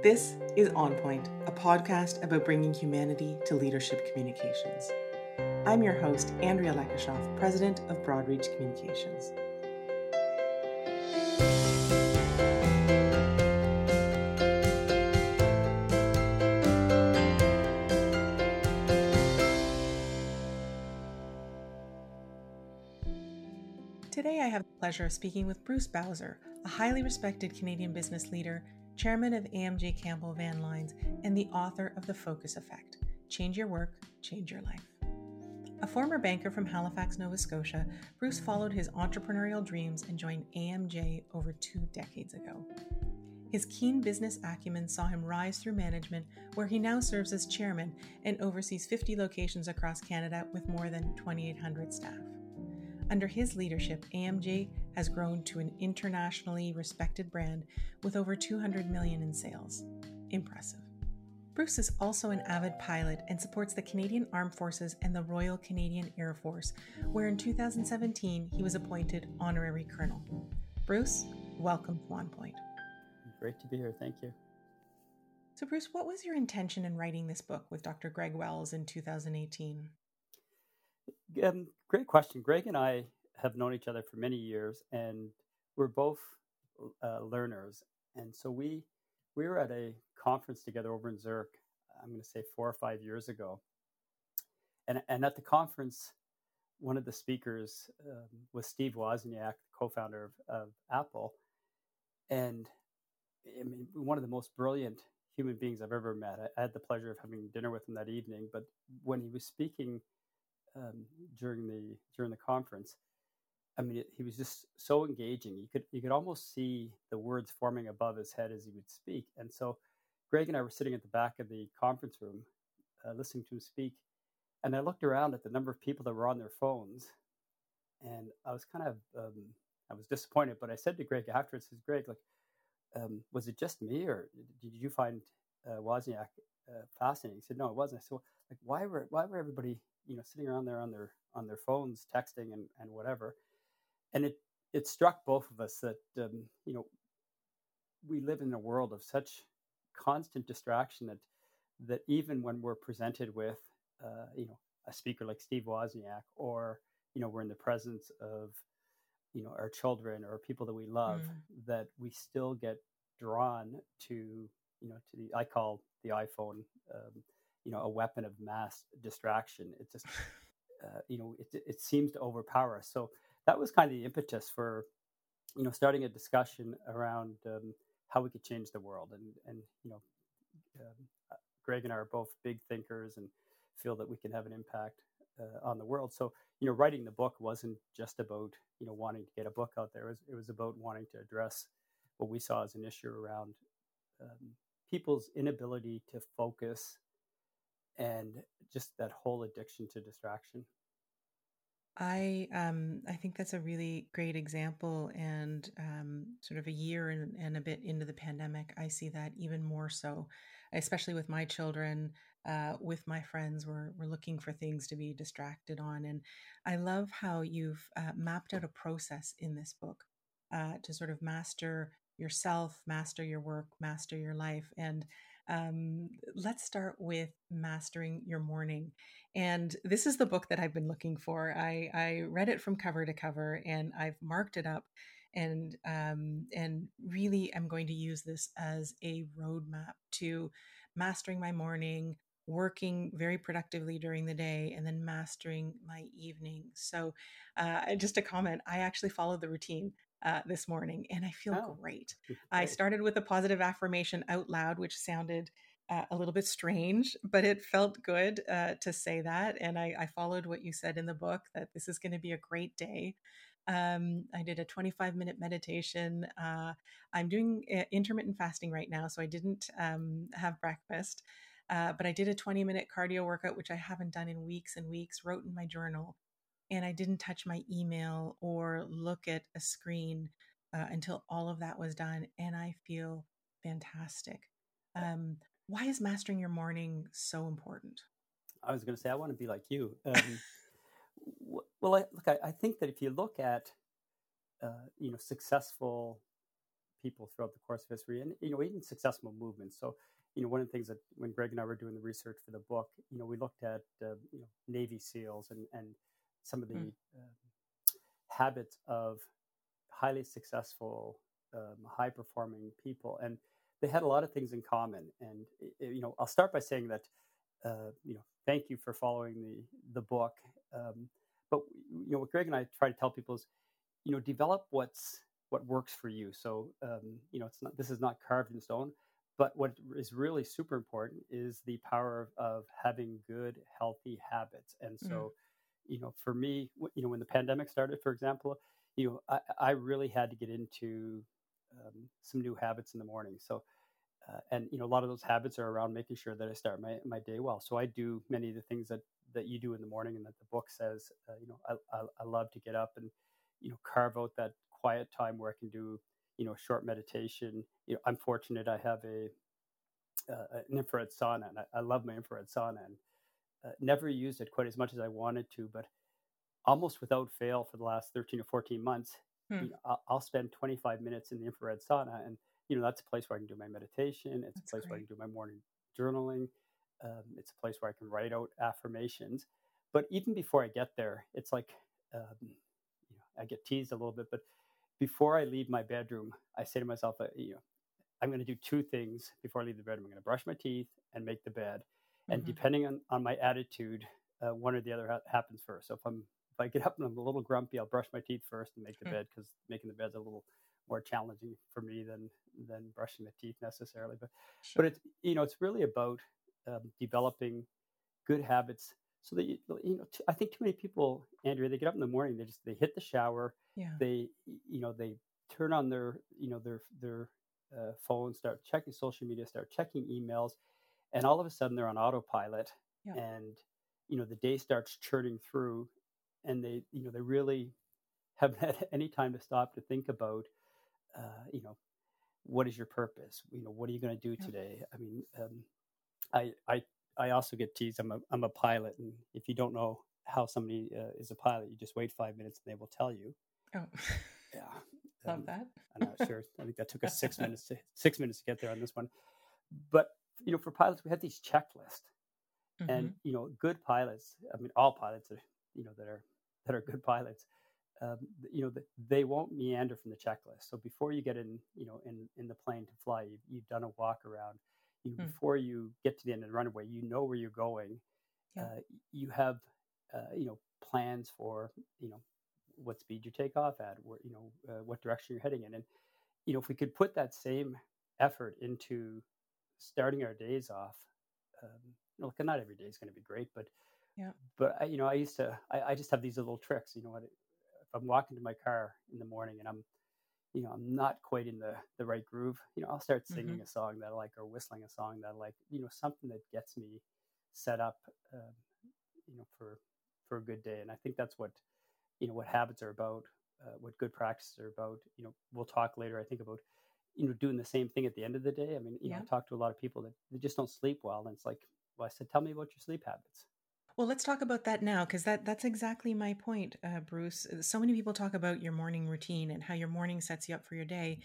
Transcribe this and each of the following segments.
This is On Point, a podcast about bringing humanity to leadership communications. I'm your host, Andrea Lekashoff, President of Broadreach Communications. Today, I have the pleasure of speaking with Bruce Bowser, a highly respected Canadian business leader, chairman of AMJ Campbell Van Lines, and the author of The Focus Effect Change Your Work, Change Your Life. A former banker from Halifax, Nova Scotia, Bruce followed his entrepreneurial dreams and joined AMJ over two decades ago. His keen business acumen saw him rise through management, where he now serves as chairman and oversees 50 locations across Canada with more than 2,800 staff. Under his leadership, AMJ has grown to an internationally respected brand with over 200 million in sales. Impressive. Bruce is also an avid pilot and supports the Canadian Armed Forces and the Royal Canadian Air Force, where in 2017 he was appointed honorary colonel. Bruce, welcome to On Point. Great to be here. Thank you. So, Bruce, what was your intention in writing this book with Dr. Greg Wells in 2018? Um, great question. Greg and I have known each other for many years, and we're both uh, learners. And so we we were at a conference together over in Zurich. I'm going to say four or five years ago, and and at the conference, one of the speakers um, was Steve Wozniak, co-founder of, of Apple, and I mean, one of the most brilliant human beings I've ever met. I, I had the pleasure of having dinner with him that evening. But when he was speaking um, during the during the conference. I mean, he was just so engaging. You could you could almost see the words forming above his head as he would speak. And so, Greg and I were sitting at the back of the conference room, uh, listening to him speak. And I looked around at the number of people that were on their phones, and I was kind of um, I was disappointed. But I said to Greg afterwards, "Says Greg, like, um, was it just me, or did you find uh, Wozniak uh, fascinating?" He said, "No, it wasn't." I said, well, "Like, why were why were everybody you know sitting around there on their on their phones texting and, and whatever and it it struck both of us that um, you know we live in a world of such constant distraction that that even when we're presented with uh, you know a speaker like Steve Wozniak or you know we're in the presence of you know our children or people that we love mm. that we still get drawn to you know to the I call the iPhone um, you know a weapon of mass distraction. It just uh, you know it it seems to overpower us. So that was kind of the impetus for you know starting a discussion around um, how we could change the world. And and you know um, uh, Greg and I are both big thinkers and feel that we can have an impact uh, on the world. So you know writing the book wasn't just about you know wanting to get a book out there. It was, it was about wanting to address what we saw as an issue around um, people's inability to focus and just that whole addiction to distraction. I um, I think that's a really great example, and um, sort of a year and, and, a bit into the pandemic, I see that even more so, especially with my children, uh, with my friends. We're we're looking for things to be distracted on, and I love how you've uh, mapped out a process in this book uh, to sort of master yourself, master your work, master your life, and um, let's start with mastering your morning. And this is the book that I've been looking for. I, I read it from cover to cover and I've marked it up and um, and really I'm going to use this as a roadmap to mastering my morning, working very productively during the day, and then mastering my evening. So, uh, just a comment: I actually followed the routine uh, this morning and I feel oh, great. I started with a positive affirmation out loud, which sounded uh, a little bit strange, but it felt good uh, to say that. And I, I, followed what you said in the book that this is going to be a great day. Um, I did a 25 minute meditation. Uh, I'm doing uh, intermittent fasting right now, so I didn't um, have breakfast. Uh, but I did a 20 minute cardio workout, which I haven't done in weeks and weeks, wrote in my journal and I didn't touch my email or look at a screen uh, until all of that was done. And I feel fantastic. Um, why is mastering your morning so important? I was going to say, I want to be like you. Um, well, I, look, I, I, think that if you look at, uh, you know, successful people throughout the course of history, and you know even successful movements. So you know one of the things that when Greg and I were doing the research for the book, you know we looked at uh, you know Navy SEALs and and some of the mm. uh, habits of highly successful, um, high performing people, and they had a lot of things in common. And you know I'll start by saying that uh, you know thank you for following the the book. Um, but you know what Greg and I try to tell people is you know develop what's what works for you. So um, you know, it's not this is not carved in stone. But what is really super important is the power of, of having good, healthy habits. And so, mm. You know, for me, you know, when the pandemic started, for example, you know, I, I really had to get into um, some new habits in the morning. So, uh, and you know, a lot of those habits are around making sure that I start my, my day well. So I do many of the things that that you do in the morning, and that the book says. Uh, you know, I, I, I love to get up and you know carve out that quiet time where I can do, you know, short meditation. You know, I'm fortunate I have a uh, an infrared sauna, and I, I, love my infrared sauna, and uh, never used it quite as much as I wanted to, but almost without fail for the last 13 or 14 months, hmm. you know, I'll, I'll, spend 25 minutes in the infrared sauna, and you know that's a place where I can do my meditation. It's that's a place great. where I can do my morning journaling. Um, it's a place where I can write out affirmations. But even before I get there, it's like um, you know, I get teased a little bit, but before I leave my bedroom, I say to myself, uh, you know, I'm going to do two things before I leave the bedroom. I'm going to brush my teeth and make the bed. Mm-hmm. And depending on, on my attitude, uh, one or the other ha- happens first. So if I'm if I get up and I'm a little grumpy, I'll brush my teeth first and make the mm-hmm. bed because making the bed's a little more challenging for me than than brushing the teeth necessarily. But sure. but it's you know it's really about um, developing good habits so that you, you know t- I think too many people, Andrea, they get up in the morning, they just they hit the shower, yeah. they you know they turn on their you know their their uh, phone, start checking social media, start checking emails, and all of a sudden they're on autopilot, yeah. and you know the day starts churning through, and they you know they really haven't had any time to stop to think about, uh, you know, what is your purpose? You know, what are you going to do yeah. today? I mean, um, I I I also get teased. I'm a I'm a pilot, and if you don't know how somebody uh, is a pilot, you just wait five minutes and they will tell you. Oh, yeah. Love um, that. I'm not sure. I think that took us six minutes to six minutes to get there on this one. But you know, for pilots, we have these checklists, mm-hmm. and you know, good pilots. I mean, all pilots are you know that are that are good pilots. Um, you know, they won't meander from the checklist. So before you get in, you know, in in the plane to fly, you've, you've done a walk around. You, mm. Before you get to the end of the runway, you know where you're going. Yeah. Uh, you have, uh, you know, plans for, you know, what speed you take off at, where you know uh, what direction you're heading in, and you know if we could put that same effort into starting our days off, um, look, not every day is going to be great, but yeah, but I, you know I used to I, I just have these little tricks. You know what? If I'm walking to my car in the morning and I'm you know, I'm not quite in the the right groove. You know, I'll start singing mm-hmm. a song that I like or whistling a song that I like. You know, something that gets me set up, um, you know, for for a good day. And I think that's what you know what habits are about, uh, what good practices are about. You know, we'll talk later. I think about you know doing the same thing at the end of the day. I mean, you yeah. know, I talk to a lot of people that they just don't sleep well, and it's like, well, I said, tell me about your sleep habits. Well, let's talk about that now because that that's exactly my point, uh, Bruce. So many people talk about your morning routine and how your morning sets you up for your day,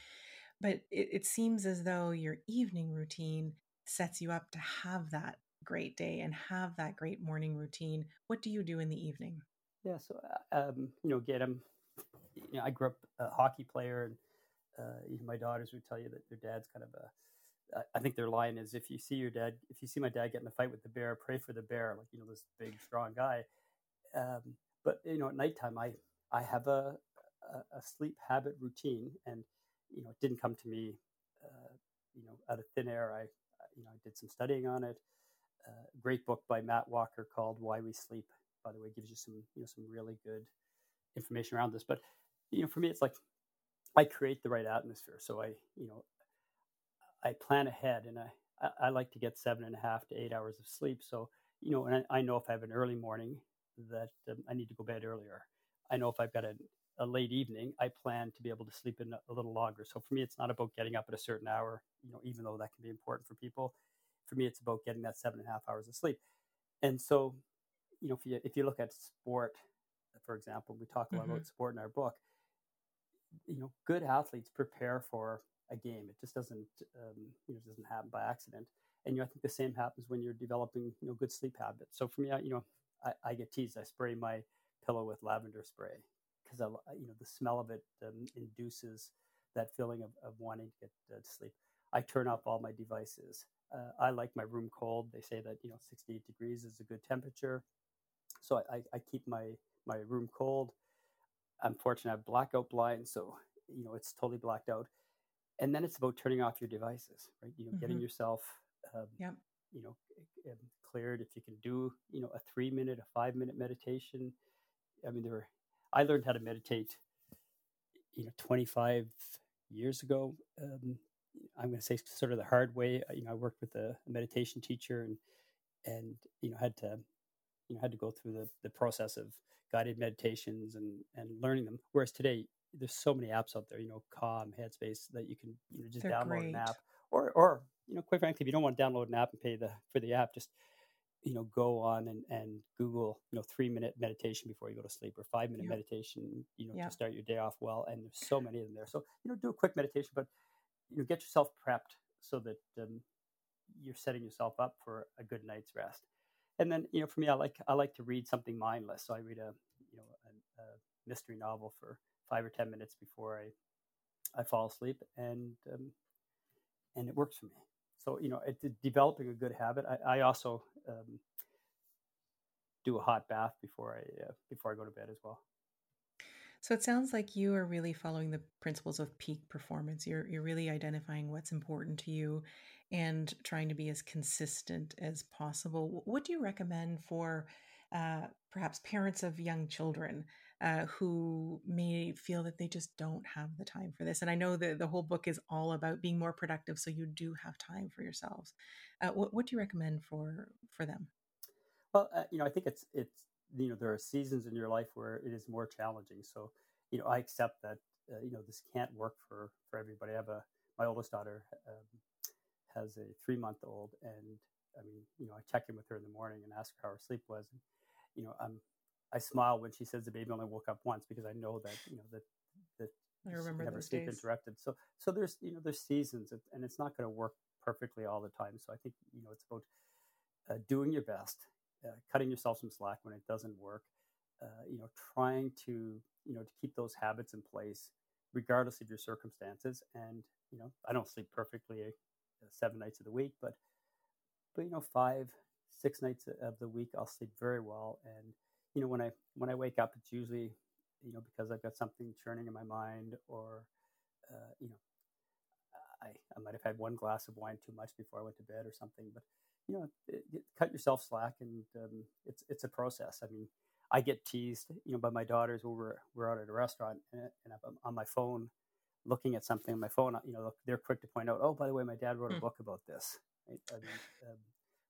but it, it seems as though your evening routine sets you up to have that great day and have that great morning routine. What do you do in the evening? Yeah, so uh, um, you know, get them. You know, I grew up a hockey player, and uh, know, my daughters would tell you that their dad's kind of a. I think their line is, if you see your dad, if you see my dad get in a fight with the bear, pray for the bear, like you know this big strong guy. Um, but you know, at nighttime, I I have a, a, a sleep habit routine, and you know, it didn't come to me, uh, you know, out of thin air. I you know, I did some studying on it. Uh, great book by Matt Walker called Why We Sleep by the way, gives you some you know some really good information around this. But you know, for me, it's like I create the right atmosphere. So I you know I plan ahead, and I I like to get seven and a half to eight hours of sleep. So you know, and I, I know if I have an early morning that um, I need to go bed earlier. I know if I've got a, a late evening, I plan to be able to sleep in a little longer. So for me, it's not about getting up at a certain hour, you know, even though that can be important for people. For me, it's about getting that seven and a half hours of sleep. And so you know, if you if you look at sport, for example, we talk a lot mm-hmm. about sport in our book. You know, good athletes prepare for a game. It just doesn't um, you know doesn't happen by accident. And you know, I think the same happens when you're developing you know good sleep habits. So for me, I, you know, I, I get teased. I spray my pillow with lavender spray because I you know the smell of it um, induces that feeling of, of wanting to get uh, to sleep. I turn off all my devices. Uh, I like my room cold. They say that you know 68 degrees is a good temperature, so I, I, I keep my my room cold. Unfortunately, I have blackout blinds, so you know it's totally blacked out. And then it's about turning off your devices, right? You know, mm-hmm. getting yourself, um, yep. you know, um, cleared. If you can do, you know, a three minute, a five minute meditation. I mean, there were. I learned how to meditate, you know, 25 years ago. Um, I'm going to say sort of the hard way. You know, I worked with a meditation teacher and and you know had to you know had to go through the the process of guided meditations and and learning them. Whereas today, there's so many apps out there. You know, Calm, Headspace that you can you know just They're download great. an app, or or you know, quite frankly, if you don't want to download an app and pay the for the app, just you know go on and, and google you know three minute meditation before you go to sleep or five minute meditation you know to start your day off well and there's so many of them there so you know do a quick meditation but you know get yourself prepped so that um, you're setting yourself up for a good night's rest and then you know for me i like i like to read something mindless. So i read a you know a, a mystery novel for five or ten minutes before i i fall asleep and um, and it works for me. So you know it, developing a good habit i, I also um, do a hot bath before i uh, before i go to bed as well So it sounds like you are really following the principles of peak performance. You're you're really identifying what's important to you and trying to be as consistent as possible. What do you recommend for uh, perhaps parents of young children uh, who may feel that they just don't have the time for this? And I know that the whole book is all about being more productive, so you do have time for yourselves. Uh, what what do you recommend for for them? Well, uh, you know, I think it's it's you know there are seasons in your life where it is more challenging. So, you know, I accept that uh, you know this can't work for for everybody. I have a my oldest daughter um, has a three month old, and I mean, you know, I check in with her in the morning and ask her how her sleep was. And, you know, I'm I smile when she says the baby only woke up once because I know that you know that that I remember never sleep days. interrupted. So so there's you know there's seasons, and and it's not going to work perfectly all the time. So I think you know it's about uh, doing your best, uh, cutting yourself some slack when it doesn't work. Uh, you know, trying to you know to keep those habits in place regardless of your circumstances. And you know, I don't sleep perfectly uh, seven nights of the week, but but you know, five six nights of the week I'll sleep very well. And you know, when I when I wake up, it's usually you know because I've got something churning in my mind or uh, you know I, I might have had one glass of wine too much before I went to bed or something. But you know, it, it, cut yourself slack, and um, it's it's a process. I mean, I get teased, you know, by my daughters when we're we're out at a restaurant, and, and I'm on my phone, looking at something on my phone. You know, look they're quick to point out, oh, by the way, my dad wrote a Hmm. book about this. Right? I mean, um,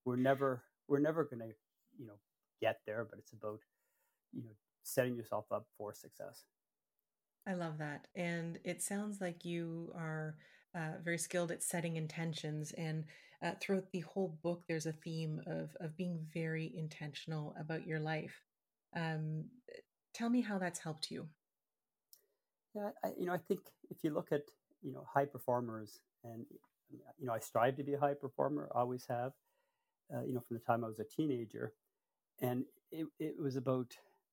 we're never we're never going to you know get there, but it's about you know setting yourself up for success. I love that. And it sounds like you are uh, very skilled at setting intentions. And uh, throughout the whole book, there's a theme of, of being very intentional about your life. Um, tell me how that's helped you. Yeah, I, you know, I think if you look at you know high performers, and you know, I strive to be a high performer, always have. Uh, you know, from the time I was a teenager, and it, it was about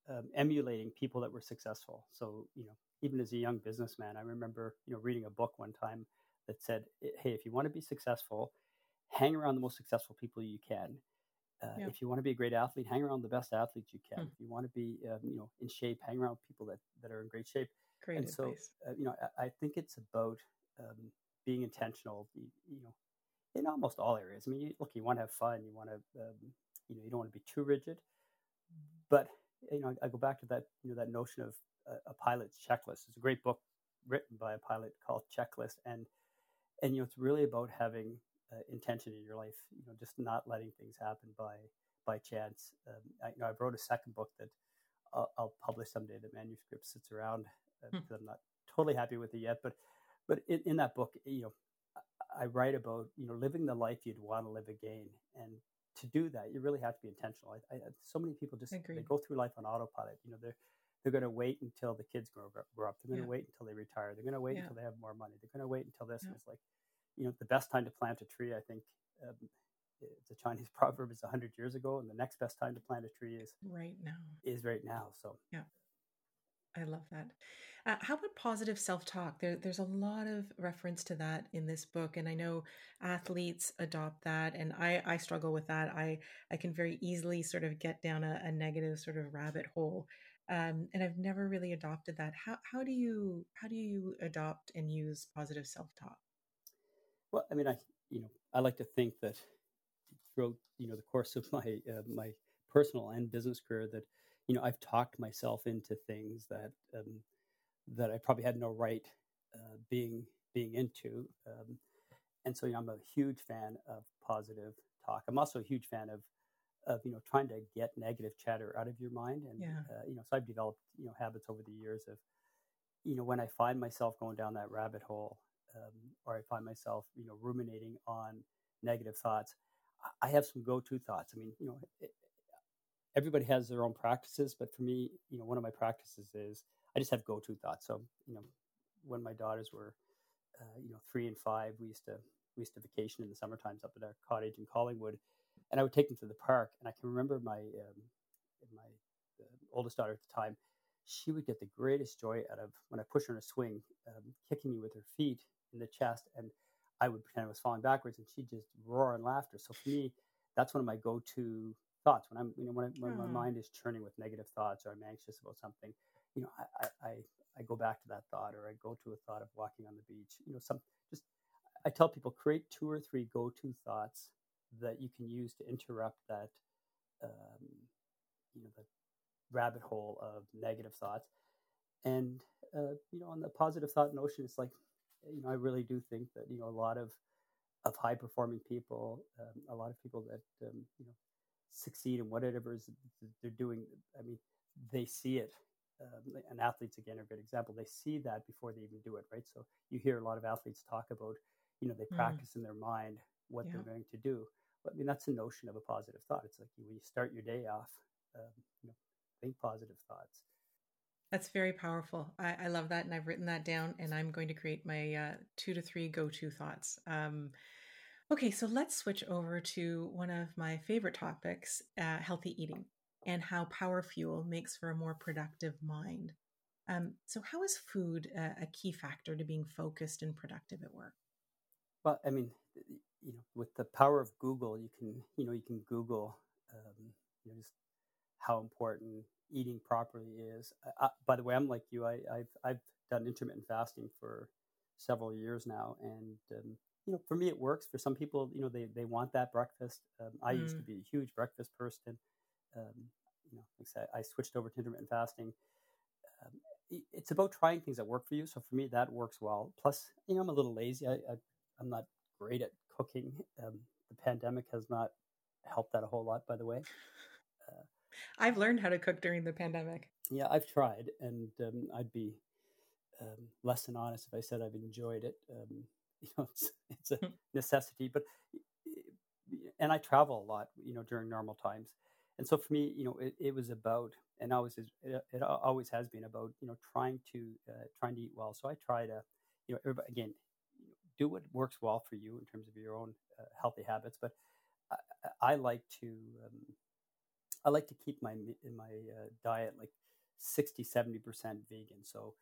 um, emulating people that were successful. So you know, even as a young businessman, I remember you know reading a book one time that said, "Hey, if you want to be successful, hang around the most successful people you can." Uh, Yeah. If you want to be a great athlete, hang around the best athletes you can. Hmm. If you want to be, um, you know, in shape, hang around people that, that are in great shape Great and so uh, you know I, I think it's about um, being intentional you, you know in almost all areas i mean you, look you want to have fun you want to um, you know you don't want to be too rigid but you know I, go back to that you know that notion of a, a pilot's checklist it's a great book written by a pilot called checklist and and you know it's really about having uh, intention in your life you know just not letting things happen by by chance um, I, you know i wrote a second book that I'll, I'll publish someday the manuscript sits around uh, Hmm. because I'm not totally happy with it yet. But but in, in that book, you know, I I write about you know living the life you'd want to live again, and to do that, you really have to be intentional. I, I, so many people just they go through life on autopilot. You know, they're they're going to wait until the kids grow up. Grow up. They're going to Yeah. wait until they retire. They're going to wait Yeah. until they have more money. They're going to wait until this. Yeah. And it's like, you know, the best time to plant a tree, I think, um, a Chinese proverb, is hundred years ago, and the next best time to plant a tree is Right now. is right now. So yeah I love that. Uh, how about positive self talk? There, there's a lot of reference to that in this book, and I know athletes adopt that, and I, I struggle with that. I, I can very easily sort of get down a, a negative sort of rabbit hole, um, and I've never really adopted that. How, how do you how do you adopt and use positive self talk? Well, I mean, I you know, I like to think that throughout you know the course of my uh, my personal and business career that you know I've talked myself into things that um, that I probably had no right uh, being being into, um, and so you know, I'm a huge fan of positive talk. I'm also a huge fan of of you know trying to get negative chatter out of your mind, and Yeah. uh, you know so I've developed you know habits over the years of you know when I find myself going down that rabbit hole um, or I find myself, you know, ruminating on negative thoughts, I- have some go-to thoughts. I mean, you know, it, everybody has their own practices, but for me, you know, one of my practices is I just have go-to thoughts. So, you know, when my daughters were, uh, you know, three and five, we used to we used to vacation in the summer times up at our cottage in Collingwood, and I would take them to the park. And I can remember my um, my uh, oldest daughter at the time she would get the greatest joy out of when I push her in a swing, um, kicking me with her feet in the chest, and I would pretend I was falling backwards, and she'd just roar in laughter. So for me, that's one of my go-to thoughts when I'm, you know, when, I, when my mind is churning with negative thoughts or I'm anxious about something. You know, I, I, I, I go back to that thought, or I go to a thought of walking on the beach. You know, some just I tell people create two or three go-to thoughts that you can use to interrupt that, um, you know, the rabbit hole of negative thoughts. And uh, you know, on the positive thought notion, it's like, you know, I really do think that you know a lot of of high performing people, um, a lot of people that um, you know succeed in whatever it is they're doing. I mean, they see it. Um, and athletes again are a good example. They see that before they even do it, right? So you hear a lot of athletes talk about, you know, they Mm. practice in their mind what Yeah. they're going to do. But I mean, that's a notion of a positive thought. It's like when you start your day off, um, you know, think positive thoughts. That's very powerful. I, I love that, and I've written that down, and I'm going to create my uh, two to three go-to thoughts. Um, okay, so let's switch over to one of my favorite topics: uh, healthy eating, and how power fuel makes for a more productive mind. Um, so, how is food a, a key factor to being focused and productive at work? Well, I mean, you know, with the power of Google, you can, you know, you can Google, um, you know, just how important eating properly is. I, I, by the way, I'm like you. I, I've I've done intermittent fasting for several years now, and um, you know, for me, it works. For some people, you know, they they want that breakfast. Um, I used to Mm. be a huge breakfast person. Um, you know, like I said, I switched over to intermittent fasting. Um, it's about trying things that work for you. So for me, that works well. Plus, you know, I'm a little lazy. I, I I'm not great at cooking. Um, the pandemic has not helped that a whole lot, by the way. I've learned how to cook during the pandemic. Yeah, I've tried, and um, I'd be um, less than honest if I said I've enjoyed it. Um, you know, it's it's a necessity, but and I travel a lot, you know, during normal times, and so for me, you know, it, it was about, and always is, it, it always has been about, you know, trying to uh, trying to eat well. So I try to, you know, everybody, again, do what works well for you in terms of your own uh, healthy habits, but I, I I like to. Um, I like to keep my my uh, diet like 60 70 percent vegan. So,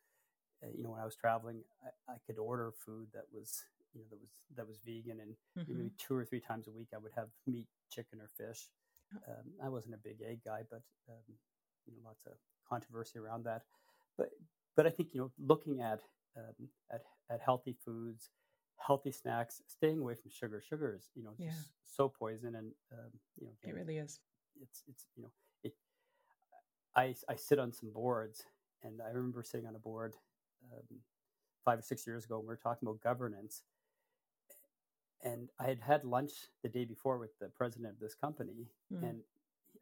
uh, you know, when I was traveling, I, I could order food that was you know that was that was vegan, and Mhm. maybe two or three times a week I would have meat, chicken, or fish. Um, I wasn't a big egg guy, but um, you know, lots of controversy around that. But but I think you know, looking at um, at at healthy foods, healthy snacks, staying away from sugar. Sugar is you know Yeah. just so poison, and um, you know, It really is. It's it's you know it i i sit on some boards and i remember sitting on a board um, five or six years ago and we were talking about governance and i had had lunch the day before with the president of this company Mm.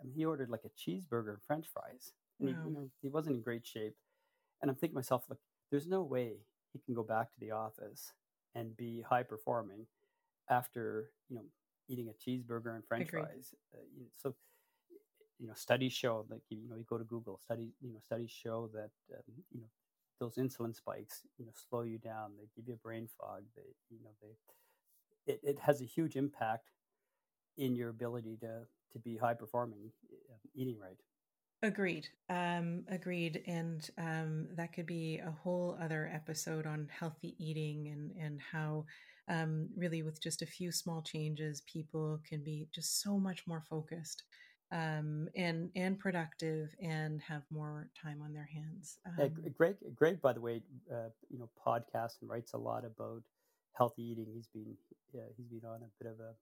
and he ordered like a cheeseburger and french fries and he, you know he wasn't in great shape and i'm thinking to myself look there's no way he can go back to the office and be high performing after you know eating a cheeseburger and french Agreed. fries uh, you know, so you know studies show like you know you go to Google studies you know studies show that um, you know those insulin spikes you know slow you down they give you brain fog they you know they it, it has a huge impact in your ability to to be high performing uh, eating right Agreed. Um, agreed. And um, that could be a whole other episode on healthy eating and, and how, um, really, with just a few small changes, people can be just so much more focused um, and and productive and have more time on their hands. Yeah, Um, Greg, Greg, by the way, uh, you know, podcasts and writes a lot about healthy eating. He's been yeah, he's been on a bit of a,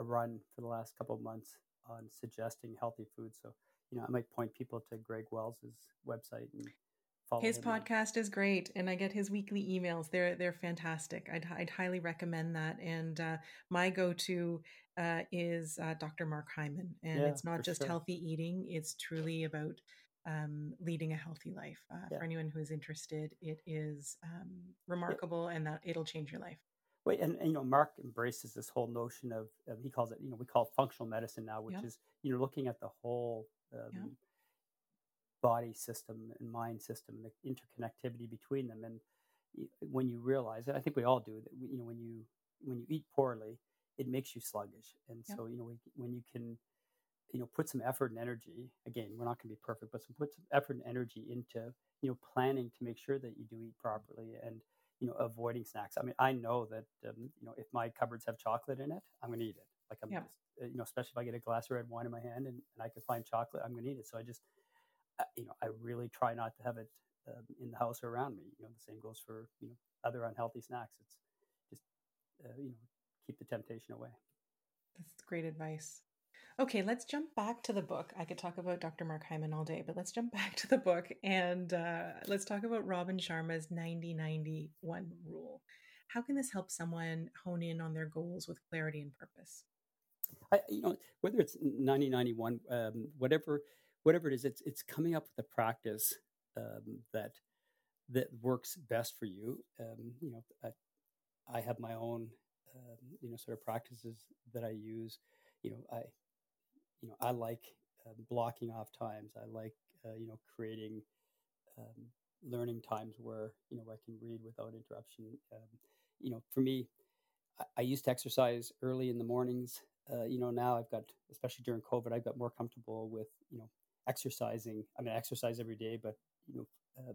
a run for the last couple of months on suggesting healthy food. So, you know, I might point people to Greg Wells's website and follow his him. on- podcast is great, and I get his weekly emails. They're they're fantastic. I'd I'd highly recommend that. And uh, my go to uh, is uh, Dr. Mark Hyman, and Yeah, it's not just sure. healthy eating; it's truly about um, leading a healthy life. Uh, Yeah. For anyone who is interested, it is um, remarkable, and that it'll change your life. Wait, and, and you know, Mark embraces this whole notion of, of he calls it, you know, we call it functional medicine now, which Yeah. is you know looking at the whole um, Yeah. body system and mind system, the interconnectivity between them, and when you realize, and I think we all do that, you know, when you when you eat poorly, it makes you sluggish, and Yeah. so you know when, when you can, you know, put some effort and energy. Again, we're not going to be perfect, but some put some effort and energy into you know planning to make sure that you do eat properly and you know avoiding snacks. I mean, I know that um, you know if my cupboards have chocolate in it, I'm going to eat it. Like I'm just, uh, you know, especially if I get a glass of red wine in my hand and, and I can find chocolate, I'm going to eat it. So I just, you know, I really try not to have it um, in the house or around me. You know, the same goes for you know other unhealthy snacks. It's just uh, you know keep the temptation away. That's great advice. Okay, let's jump back to the book. I could talk about Dr. Mark Hyman all day, but let's jump back to the book and uh, let's talk about Robin Sharma's 90 91 rule. How can this help someone hone in on their goals with clarity and purpose? I, you know, whether it's 9091, um, whatever, whatever it is, it's it's coming up with a practice um, that that works best for you. Um, you know, I, I have my own, um, you know, sort of practices that I use. You know, I, you know, I like uh, blocking off times. I like, uh, you know, creating um, learning times where you know I can read without interruption. Um, you know, for me, I, I used to exercise early in the mornings. Uh, you know, now I've got, especially during COVID, I've got more comfortable with you know exercising. I mean, I exercise every day, but you know, um,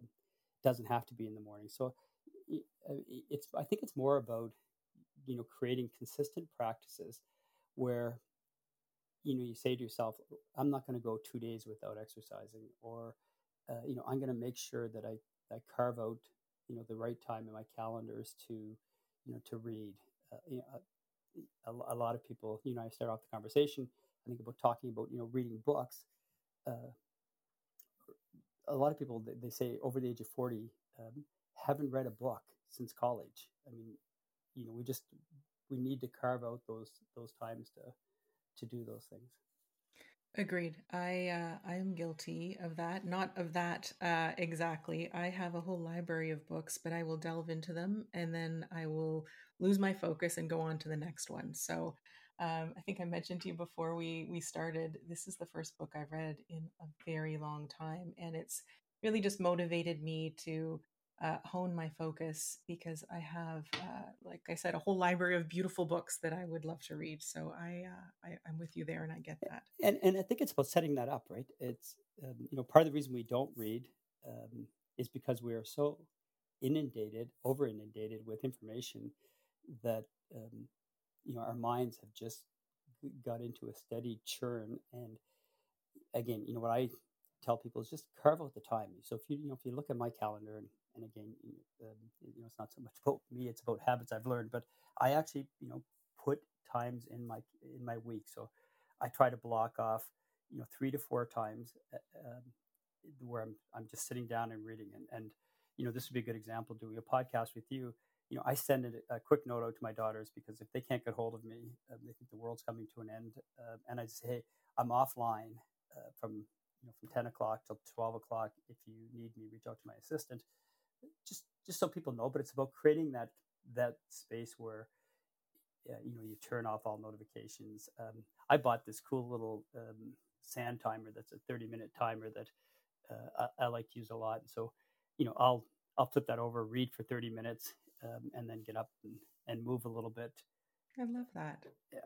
doesn't have to be in the morning. So uh, it's I think it's more about you know creating consistent practices where you know you say to yourself, I'm not going to go two days without exercising, or uh, you know, I'm going to make sure that I, I carve out, you know, the right time in my calendars to, you know, to read. Uh, you know, a, a lot of people, you know, I start off the conversation, I think about talking about, you know, reading books. Uh, a lot of people, they, they say over the age of 40, um, haven't read a book since college. I mean, you know, we just, we need to carve out those, those times to, to do those things. Agreed. I uh, I am guilty of that. Not of that uh, exactly. I have a whole library of books, but I will delve into them and then I will lose my focus and go on to the next one. So um, I think I mentioned to you before we we started. This is the first book I've read in a very long time, and it's really just motivated me to uh, hone my focus because I have, uh, like I said, a whole library of beautiful books that I would love to read. So I, uh, I I'm with you there, and I get that. and and I think it's about setting that up, right? It's um, you know part of the reason we don't read um, is because we are so inundated, over inundated with information that um, you know our minds have just got into a steady churn. And again, you know what I tell people is just carve out the time. So if you you know if you look at my calendar and and again, you know, it's not so much about me; it's about habits I've learned. But I actually, you know, put times in my in my week. So I try to block off, you know, three to four times uh, um, where I'm I'm just sitting down and reading. And and you know, this would be a good example. Doing a podcast with you, you know, I send a, quick note out to my daughters because if they can't get hold of me, um, they think the world's coming to an end. Uh, and I say, hey, I'm offline uh, from you know from ten o'clock till twelve o'clock. If you need me, reach out to my assistant. Just just so people know. But it's about creating that that space where uh, you know you turn off all notifications. Um, I bought this cool little um, sand timer that's a 30 minute timer that uh, I, I, like to use a lot. So, you know, I'll I'll flip that over, read for 30 minutes, um, and then get up and, and move a little bit. I love that. Yeah.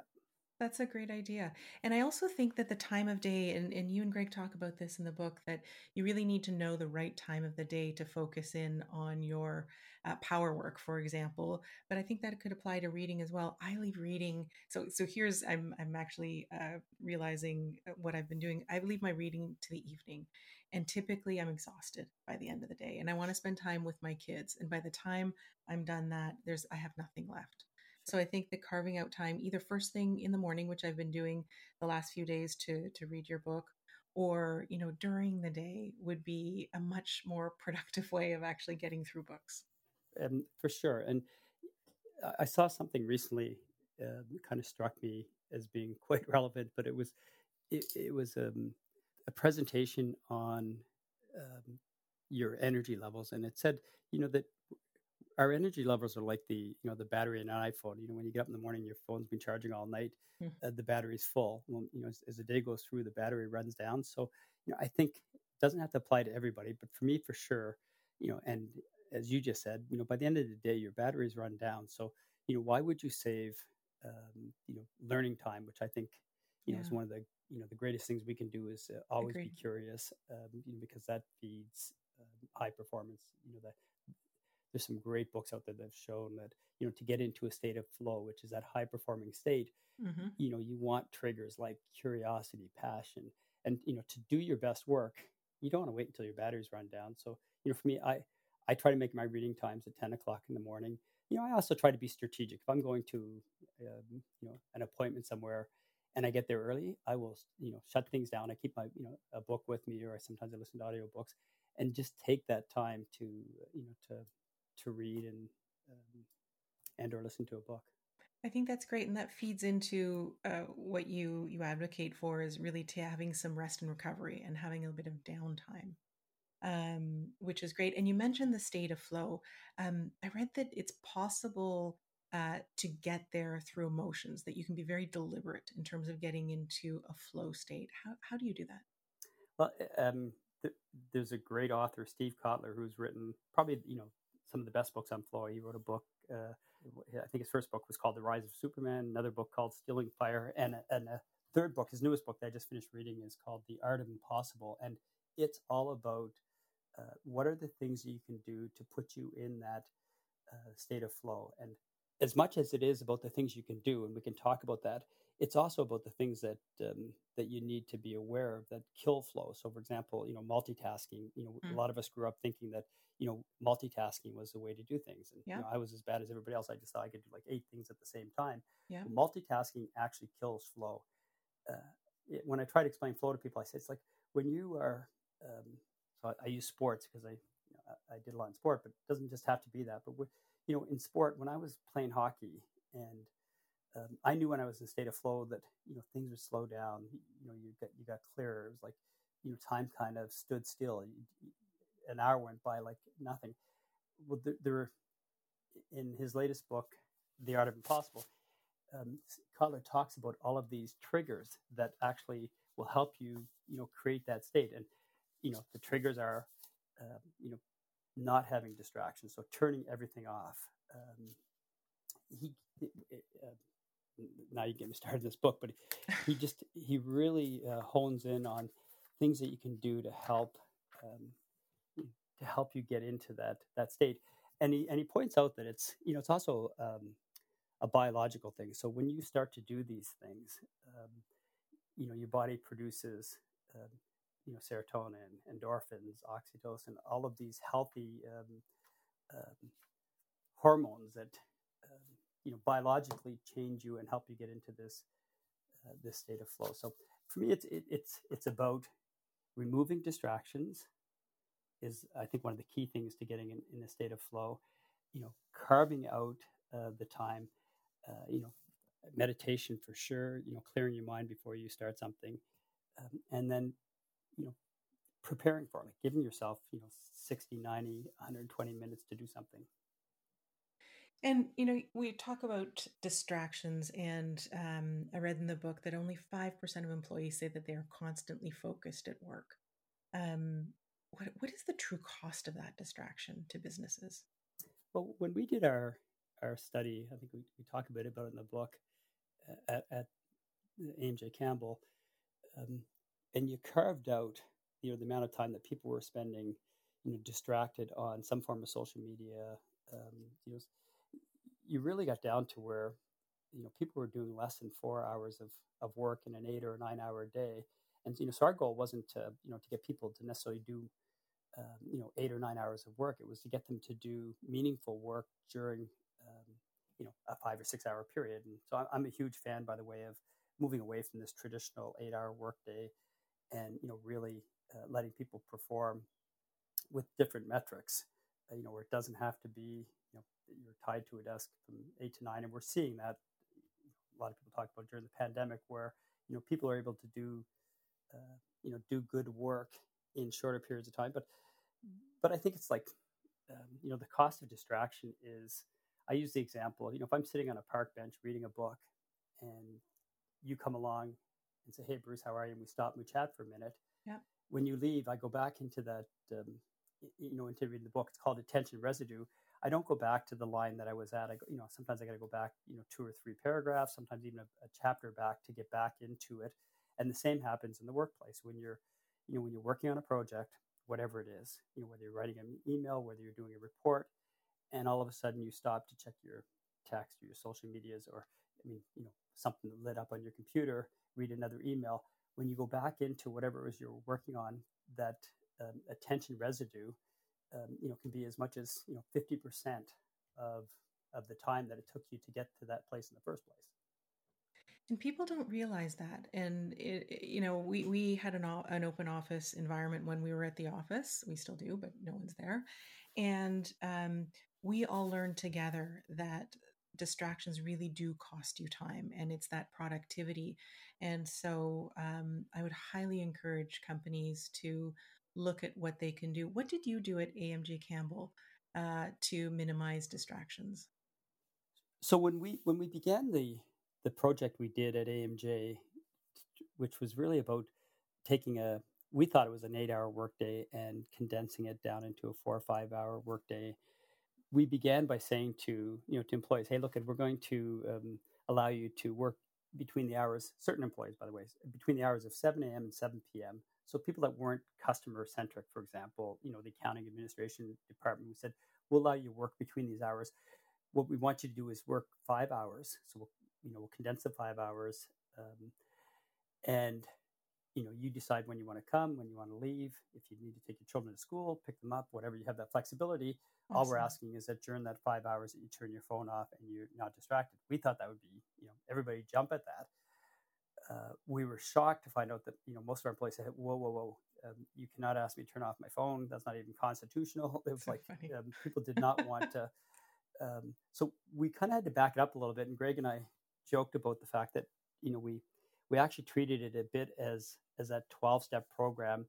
That's a great idea. And I also think that the time of day, and, and you and Greg talk about this in the book, that you really need to know the right time of the day to focus in on your uh, power work, for example. But I think that could apply to reading as well. I leave reading. So, so here's, I'm, I'm actually uh, realizing uh, what I've been doing. I leave my reading to the evening. And typically I'm exhausted by the end of the day. And I want to spend time with my kids. And by the time I'm done that, there's, I have nothing left. So I think that carving out time, either first thing in the morning, which I've been doing the last few days to to read your book, or you know during the day, would be a much more productive way of actually getting through books. Um, for sure, and I saw something recently, uh, kind of struck me as being quite relevant, but it was it, it was um, a presentation on um, your energy levels, and it said, you know, that our energy levels are like the you know the battery in an iphone you know when you get up in the morning your phone's been charging all night mm. uh, the battery's full well, you know as, as, the day goes through the battery runs down so you know i think it doesn't have to apply to everybody but for me for sure you know and as you just said you know by the end of the day your batteries run down so you know why would you save um, you know learning time which i think you yeah. know is one of the you know the greatest things we can do is uh, always Agreed. be curious um, you know, because that feeds um, high performance you know that there's some great books out there that have shown that you know to get into a state of flow which is that high performing state mm-hmm. you know you want triggers like curiosity passion and you know to do your best work you don't want to wait until your batteries run down. So you know for me i i try to make my reading times at 10 o'clock in the morning. You know i also try to be strategic. If i'm going to um, you know an appointment somewhere and i get there early i will you know shut things down. I keep my you know a book with me or sometimes i listen to audiobooks and just take that time to you know to to read and um, and or listen to a book. I think that's great, and that feeds into uh, what you you advocate for is really to having some rest and recovery and having a little bit of downtime, um, which is great. And you mentioned the state of flow. Um, I read that it's possible uh, to get there through emotions; that you can be very deliberate in terms of getting into a flow state. How how do you do that? Well, um, th- there's a great author, Steve Kotler, who's written probably you know some of the best books on flow. He wrote a book. Uh, I think his first book was called The Rise of Superman. Another book called Stealing Fire, and and a third book, his newest book that I just finished reading, is called The Art of Impossible, and it's all about uh, what are the things that you can do to put you in that uh, state of flow. And as much as it is about the things you can do, and we can talk about that, it's also about the things that um, that you need to be aware of that kill flow. So, for example, you know, multitasking. You know, mm. a lot of us grew up thinking that you know multitasking was the way to do things, and yeah. you know, I was as bad as everybody else. I just thought I could do like eight things at the same time. Yeah. multitasking actually kills flow. Uh, it, when I try to explain flow to people, I say it's like when you are. Um, so I, I, use sports because I, you know, I, I did a lot in sport, but it doesn't just have to be that. But you know, in sport, when I was playing hockey and um, I knew when I was in state of flow that you know things would slow down. You know, you got you got clearer. It was like you know time kind of stood still. An hour went by like nothing. Well, there, there in his latest book, The Art of Impossible, um, talks about all of these triggers that actually will help you, you know, create that state. And you know, the triggers are, uh, you know, not having distractions, so turning everything off. Um, he, uh, now you get me started in this book, but he just he really uh, hones in on things that you can do to help um, to help you get into that that state. And he and he points out that it's you know it's also um, a biological thing. So when you start to do these things, um, you know your body produces um, you know serotonin, endorphins, oxytocin, all of these healthy um, um, hormones that you know biologically change you and help you get into this uh, this state of flow. So for me, it's it, it's it's about removing distractions. Is I think one of the key things to getting in, in a state of flow. You know, carving out uh, the time. Uh, you know, meditation for sure. You know, clearing your mind before you start something, um, and then you know preparing for it, like giving yourself, you know, 60, 90, 120 minutes to do something. And, you know, we talk about distractions, and um, I read in the book that only 5% of employees say that they are constantly focused at work. Um, what, what is the true cost of that distraction to businesses? Well, when we did our our study, I think we, we talk a bit about it in the book uh, at, at AMJ Campbell, um, and you carved out you know the amount of time that people were spending you know distracted on some form of social media um, you know you really got down to where you know people were doing less than four hours of, of work in an eight or nine hour day. And you know so our goal wasn't to you know to get people to necessarily do um, you know eight or nine hours of work. It was to get them to do meaningful work during um, you know a five or six hour period. And so i'm a huge fan by the way of moving away from this traditional eight hour workday and you know really uh, letting people perform with different metrics uh, you know where it doesn't have to be you're tied to a desk from eight to nine and we're seeing that a lot of people talk about during the pandemic where you know people are able to do uh, you know do good work in shorter periods of time. But but i think it's like um, you know the cost of distraction is i use the example you know if i'm sitting on a park bench reading a book and you come along and say hey bruce how are you? and we stop and we chat for a minute. Yeah. When you leave i go back into that um, you know into reading the book. It's called attention residue I don't go back to the line that I was at. I, you know, sometimes I got to go back, you know, two or three paragraphs, sometimes even a, a, chapter back to get back into it. And the same happens in the workplace when you're, you know, when you're working on a project, whatever it is, you know, whether you're writing an email, whether you're doing a report, and all of a sudden you stop to check your text or your social medias, or I mean, you know, something that lit up on your computer, read another email. When you go back into whatever it was you're working on, that um, attention residue um, you know can be as much as you know 50% of of the time that it took you to get to that place in the first place. And people don't realize that. And it, you know we we had an, an open office environment when we were at the office. We still do but no one's there. And um, we all learned together that distractions really do cost you time and it's that productivity. And so um, i would highly encourage companies to look at what they can do. What did you do at AMJ Campbell uh, to minimize distractions? So when we when we began the the project we did at AMJ, which was really about taking a we thought it was an eight hour workday and condensing it down into a four or five hour workday. We began by saying to you know to employees, hey, look, we're going to um, allow you to work between the hours. Certain employees, by the way, between the hours of seven a.m. and seven p.m. So people that weren't customer centric, for example, you know, the accounting administration department, we said, we'll allow you to work between these hours. What we want you to do is work five hours. So we'll, you know, we'll condense the five hours. Um, and, you know, you decide when you want to come, when you want to leave, if you need to take your children to school, pick them up, whatever, you have that flexibility. All we're asking is that during that five hours that you turn your phone off and you're not distracted. We thought that would be, you know, everybody jump at that uh, we were shocked to find out that you know most of our employees said, "Whoa, whoa, whoa! Um, you cannot ask me to turn off my phone. That's not even constitutional." It was so like um, people did not want to. Um, so we kind of had to back it up a little bit. And Greg and I joked about the fact that you know we we actually treated it a bit as as a twelve step program,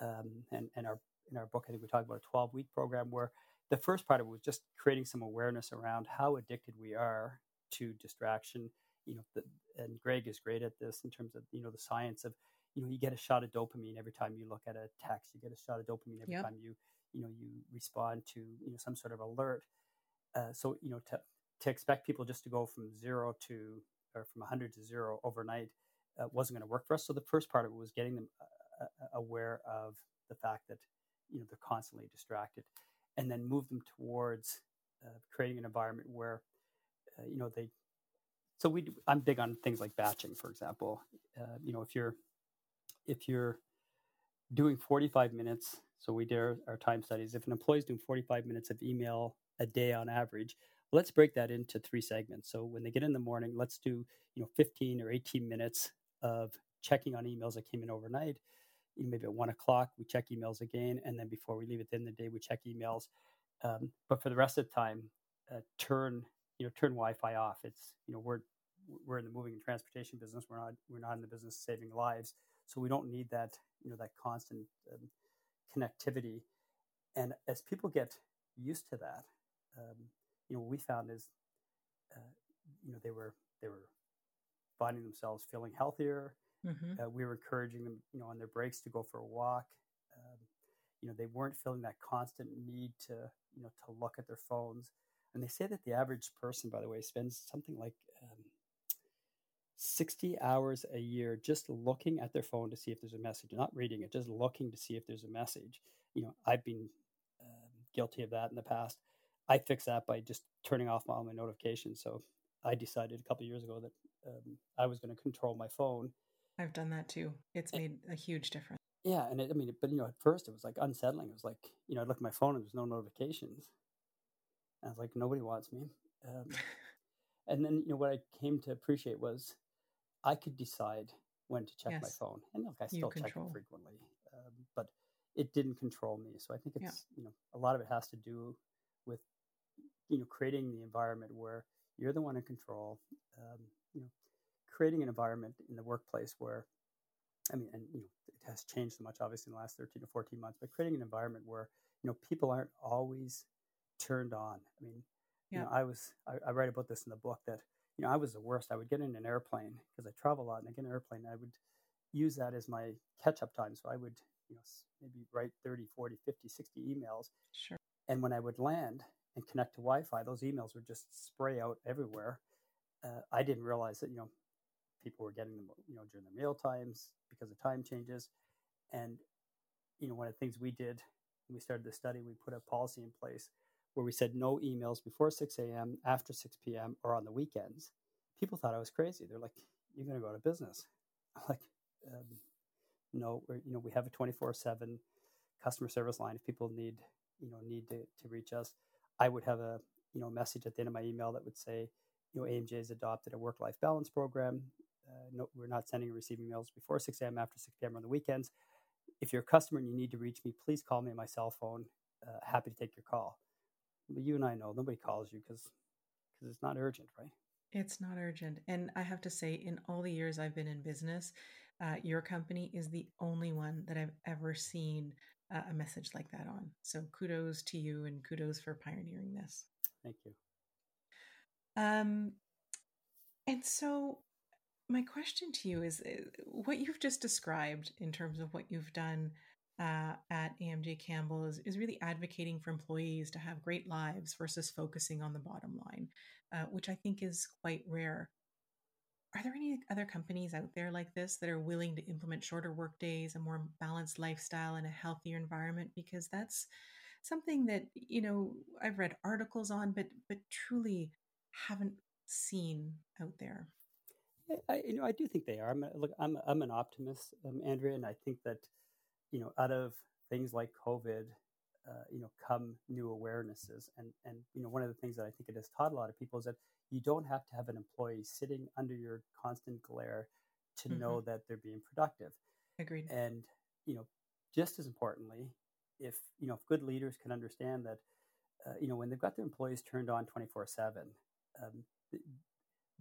um, and and our in our book I think we talked about a twelve week program where the first part of it was just creating some awareness around how addicted we are to distraction you know, the, and Greg is great at this in terms of you know the science of you know you get a shot of dopamine every time you look at a text, you get a shot of dopamine every yep. time you you know you respond to you know some sort of alert. Uh, so you know to to expect people just to go from zero to or from 100 to zero overnight uh, wasn't going to work for us. So the first part of it was getting them uh, uh, aware of the fact that you know they're constantly distracted, and then move them towards uh, creating an environment where uh, you know they so we i'm big on things like batching for example. Uh, you know if you're if you're doing 45 minutes so we did our time studies if an employee's doing 45 minutes of email a day on average let's break that into three segments. So when they get in the morning let's do you know 15 or 18 minutes of checking on emails that came in overnight maybe at one o'clock we check emails again and then before we leave at the end of the day we check emails. Um, but for the rest of the time uh, turn you know turn Wi-Fi off. It's you know we're we're in the moving and transportation business. We're not we're not in the business of saving lives, so we don't need that you know that constant um, connectivity. And as people get used to that, um, you know, what we found is, uh, you know, they were they were finding themselves feeling healthier. Mm-hmm. Uh, we were encouraging them, you know, on their breaks to go for a walk. Um, you know, they weren't feeling that constant need to, you know, to look at their phones. And they say that the average person, by the way, spends something like um, 60 hours a year just looking at their phone to see if there's a message, not reading it, just looking to see if there's a message. You know, I've been um, guilty of that in the past. I fix that by just turning off all my notifications. So I decided a couple years ago that um, I was going to control my phone. I've done that too. It's made a huge difference. Yeah, and it, I mean, but you know, at first it was like unsettling. It was like you know, I look at my phone and there's no notifications. And I was like, nobody wants me. Um, and then you know what I came to appreciate was I could decide when to check yes. my phone, and look, I still check it frequently, um, but it didn't control me. So I think it's yeah. you know a lot of it has to do with you know creating the environment where you're the one in control. Um, you know, creating an environment in the workplace where, I mean, and you know, it has changed so much obviously in the last 13 to 14 months, but creating an environment where you know people aren't always turned on. I mean, yeah. you know, I was I, I write about this in the book that you know I was the worst. I would get in an airplane because I travel a lot, and I get in an airplane. I would use that as my catch up time. So I would you know maybe write 30, 40, 50, 60 emails. Sure. And when I would land and connect to Wi-Fi, those emails would just spray out everywhere. Uh, I didn't realize that you know people were getting them you know during the meal times because of time changes, and you know one of the things we did when we started the study, we put a policy in place where we said no emails before 6 a.m., after 6 p.m., or on the weekends. People thought I was crazy. They're like, "You're going to go to business?" I'm like, um, "No, you know, we have a 24/7 customer service line. If people need, you know, need to, to reach us, I would have a, you know, message at the end of my email that would say, you know, AMJ has adopted a work-life balance program. Uh, no, we're not sending and receiving emails before 6 a.m., after 6 p.m. Or on the weekends. If you're a customer and you need to reach me, please call me on my cell phone. Uh, happy to take your call. But you and I know nobody calls you because because it's not urgent, right? It's not urgent. And I have to say, in all the years I've been in business, uh, your company is the only one that I've ever seen uh, a message like that on. So kudos to you and kudos for pioneering this. Thank you. Um, and so my question to you is uh, what you've just described in terms of what you've done uh, at AMJ Campbell is, is really advocating for employees to have great lives versus focusing on the bottom line, uh, which I think is quite rare. Are there any other companies out there like this that are willing to implement shorter work days, a more balanced lifestyle, and a healthier environment? Because that's something that you know I've read articles on, but but truly haven't seen out there. I, you know, I do think they are. I'm a, look, I'm I'm an optimist, um, Andrea, and I think that you know, out of things like COVID, uh, you know, come new awarenesses. And, and, you know, one of the things that I think it has taught a lot of people is that you don't have to have an employee sitting under your constant glare to mm-hmm. know that they're being productive. Agreed. And, you know, just as importantly, if, you know, if good leaders can understand that, uh, you know, when they've got their employees turned on 24 seven, um,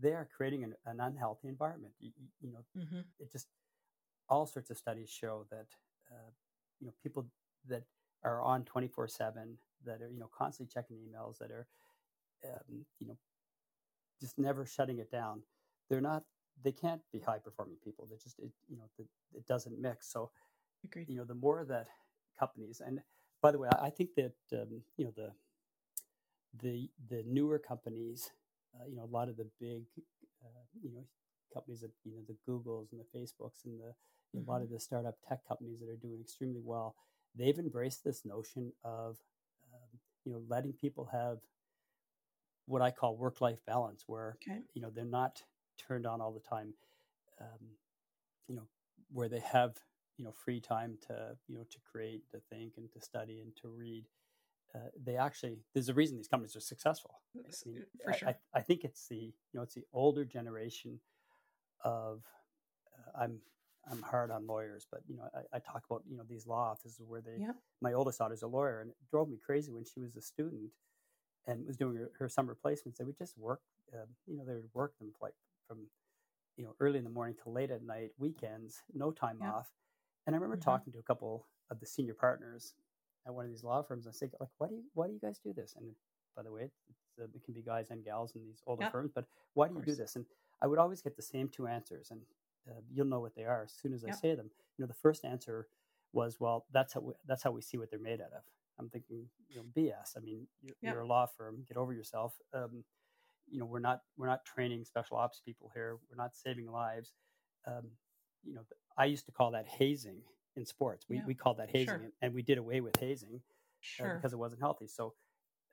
they are creating an, an unhealthy environment. You, you know, mm-hmm. it just, all sorts of studies show that uh, you know people that are on 24 7 that are you know constantly checking emails that are um, you know just never shutting it down. They're not they can't be high performing people. They just it, you know the, it doesn't mix. So Agreed. you know the more that companies and by the way i think that um, you know the the the newer companies uh, you know a lot of the big uh, you know companies that you know the googles and the facebooks and the mm-hmm. a lot of the startup tech companies that are doing extremely well, they've embraced this notion of um, you know letting people have what I call work life balance, where okay. you know they're not turned on all the time. Um, you know where they have you know free time to you know to create, to think, and to study and to read. Uh, they actually there's a reason these companies are successful. I, mean, For sure. I, I, think it's the you know it's the older generation of uh, I'm I'm hard on lawyers, but you know, I, I, talk about you know these law offices where they. Yeah. My oldest daughter's a lawyer, and it drove me crazy when she was a student and was doing her, her summer placements. They would just work, uh, you know, they would work them like from, you know, early in the morning to late at night, weekends, no time yeah. off. And I remember mm-hmm. talking to a couple of the senior partners at one of these law firms. I said, like, why do you why do you guys do this? And by the way. Uh, it can be guys and gals in these older Yep, firms. But why do you do this? And I would always get the same two answers, and uh, you'll know what they are as soon as I Yep. say them. You know, the first answer was, "Well, that's how we, that's how we see what they're made out of." I'm thinking, you know, BS. I mean, you're, Yep. you're a law firm. Get over yourself. Um, you know, we're not we're not training special ops people here. We're not saving lives. Um, you know, I used to call that hazing in sports. We Yeah. we called that hazing, Sure. and, and we did away with hazing uh, because it wasn't healthy. So,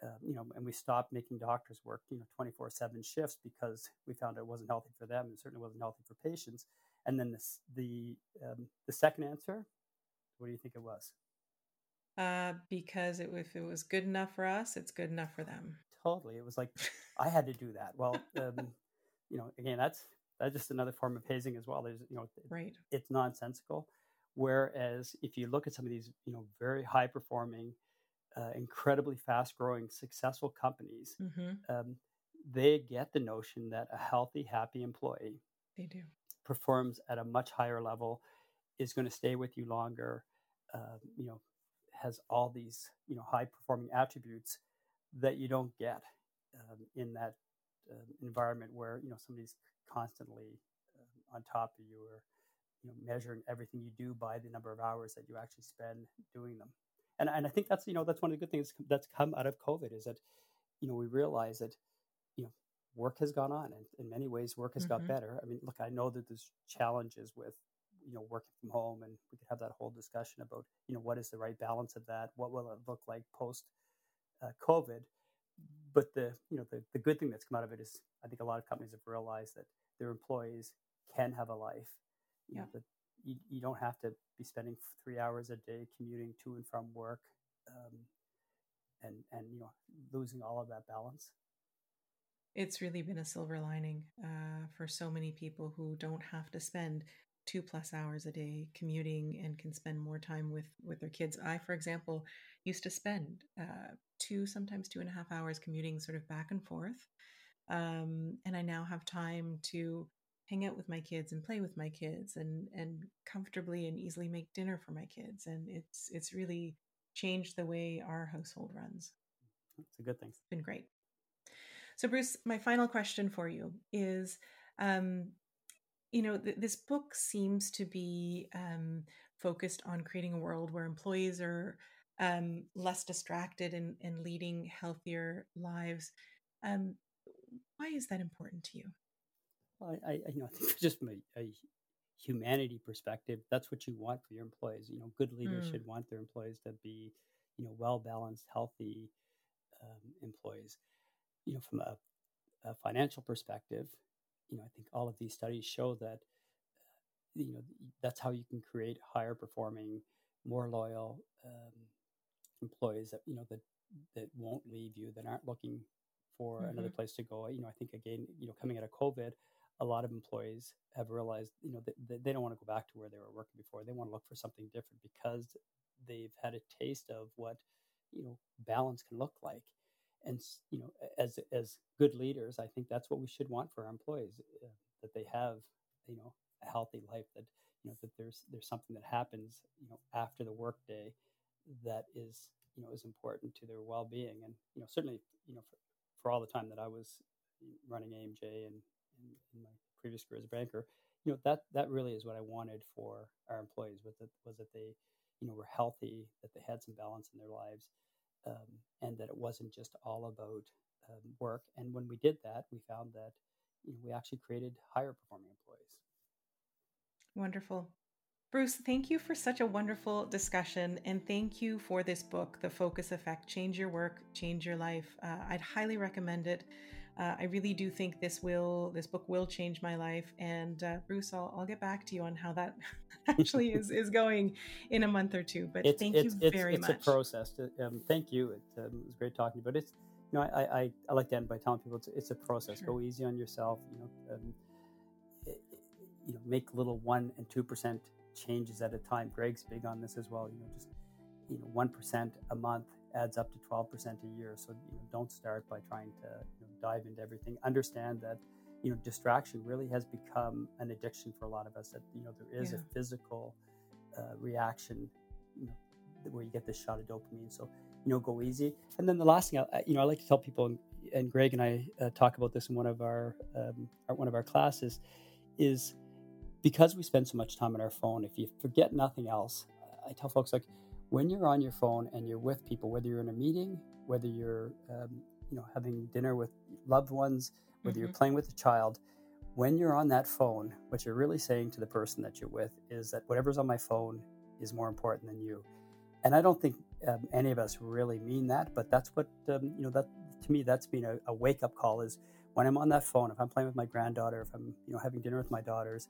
uh, you know, and we stopped making doctors work, you know, 24 seven shifts because we found it wasn't healthy for them and certainly wasn't healthy for patients. And then this, the, um, the second answer, what do you think it was? Uh, because it, if it was good enough for us, it's good enough for them. Totally. It was like, I had to do that. Well, um, you know, again, that's, that's just another form of hazing as well. There's, you know, it- Right. it's nonsensical. Whereas if you look at some of these, you know, very high performing, uh, incredibly fast growing, successful companies, hmm um, they get the notion that a healthy, happy employee They do. performs at a much higher level, is going to stay with you longer, uh, you know, has all these, you know, high performing attributes that you don't get um, in that um, environment where, you know, somebody's constantly um, on top of you or, you know, measuring everything you do by the number of hours that you actually spend doing them. And, and I think that's, you know, that's one of the good things that's come out of COVID is that, you know, we realize that, you know, work has gone on and in many ways work has got Mhm. better. I mean, look, I know that there's challenges with, you know, working from home and we could have that whole discussion about, you know, what is the right balance of that? What will it look like post uh, COVID? But the, you know, the, the good thing that's come out of it is I think a lot of companies have realized that their employees can have a life. You know, Yeah. that you, you don't have to be spending three hours a day commuting to and from work um, and, and, you know, losing all of that balance. It's really been a silver lining uh, for so many people who don't have to spend two plus hours a day commuting and can spend more time with with their kids. I, for example, used to spend uh, two, sometimes two and a half hours commuting, sort of back and forth, um, and I now have time to hang out with my kids and play with my kids and and comfortably and easily make dinner for my kids. And it's it's really changed the way our household runs It's a good thing. It's been great. So, Bruce, my final question for you is um, you know, th- this book seems to be um, focused on creating a world where employees are um, less distracted and, and leading healthier lives. Um, why is that important to you? I, I you know, I think just from a, a humanity perspective, that's what you want for your employees. You know, good leaders Mm. should want their employees to be, you know, well balanced, healthy um, employees. You know, from a, a financial perspective, you know, I think all of these studies show that, uh, you know, that's how you can create higher performing, more loyal um, employees that you know that that won't leave you, that aren't looking for another Mhm. place to go. You know, I think again, you know, coming out of COVID, a lot of employees have realized, you know, that, they don't want to go back to where they were working before. They want to look for something different because they've had a taste of what, you know, balance can look like. And you know, as as good leaders, I think that's what we should want for our employees uh, that they have, you know, a healthy life. That you know that there's there's something that happens, you know, after the workday that is you know is important to their well-being. And you know, certainly, you know, for, for all the time that I was running AMJ and in, in my previous career as a banker, you know that that really is what I wanted for our employees was that was that they, you know, were healthy, that they had some balance in their lives, um, and that it wasn't just all about um, work. And when we did that, we found that you know we actually created higher performing employees. Wonderful. Bruce, thank you for such a wonderful discussion. And thank you for this book, The Focus Effect Change Your Work, Change Your Life. Uh, I'd highly recommend it. Uh, I really do think this will this book will change my life. And uh, Bruce, I'll, I'll get back to you on how that actually is is going in a month or two. But It's thank it's you it's, very it's much. It's a process. To, um, thank you. It, um, it was great talking to you. But it's you know I, I, I like to end by telling people it's, it's a process. Sure. Go easy on yourself. You know, um, i- i- you know, make little one and two percent changes at a time. Greg's big on this as well. You know, just you know, one percent a month adds up to twelve percent a year. So you know, don't start by trying to you know, dive into everything. Understand that you know distraction really has become an addiction for a lot of us. That you know there is Yeah. a physical uh, reaction you know, where you get this shot of dopamine. So you know, go easy. And then the last thing, I, you know, I like to tell people, and, and Greg and I uh, talk about this in one of our, um, our one of our classes, is because we spend so much time on our phone. If you forget nothing else, I tell folks like when you're on your phone and you're with people, whether you're in a meeting, whether you're um, you know having dinner with loved ones, whether mm-hmm. you're playing with a child, when you're on that phone, what you're really saying to the person that you're with is that whatever's on my phone is more important than you. And I don't think um, any of us really mean that, but that's what um, you know. That to me, that's been a, a wake up call. Is when I'm on that phone, if I'm playing with my granddaughter, if I'm you know having dinner with my daughters,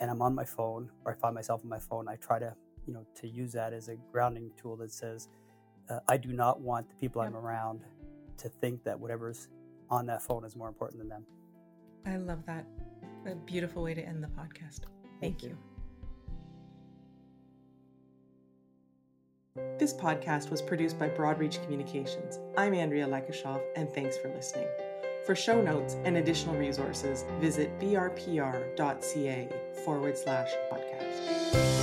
and I'm on my phone or I find myself on my phone, I try to you know to use that as a grounding tool that says uh, I do not want the people yep. I'm around to think that whatever's on that phone is more important than them. I love that. A beautiful way to end the podcast. Thank, Thank you. you. This podcast was produced by Broadreach Communications. I'm Andrea Lekushoff, and thanks for listening. For show notes and additional resources, visit brpr.ca forward slash podcast.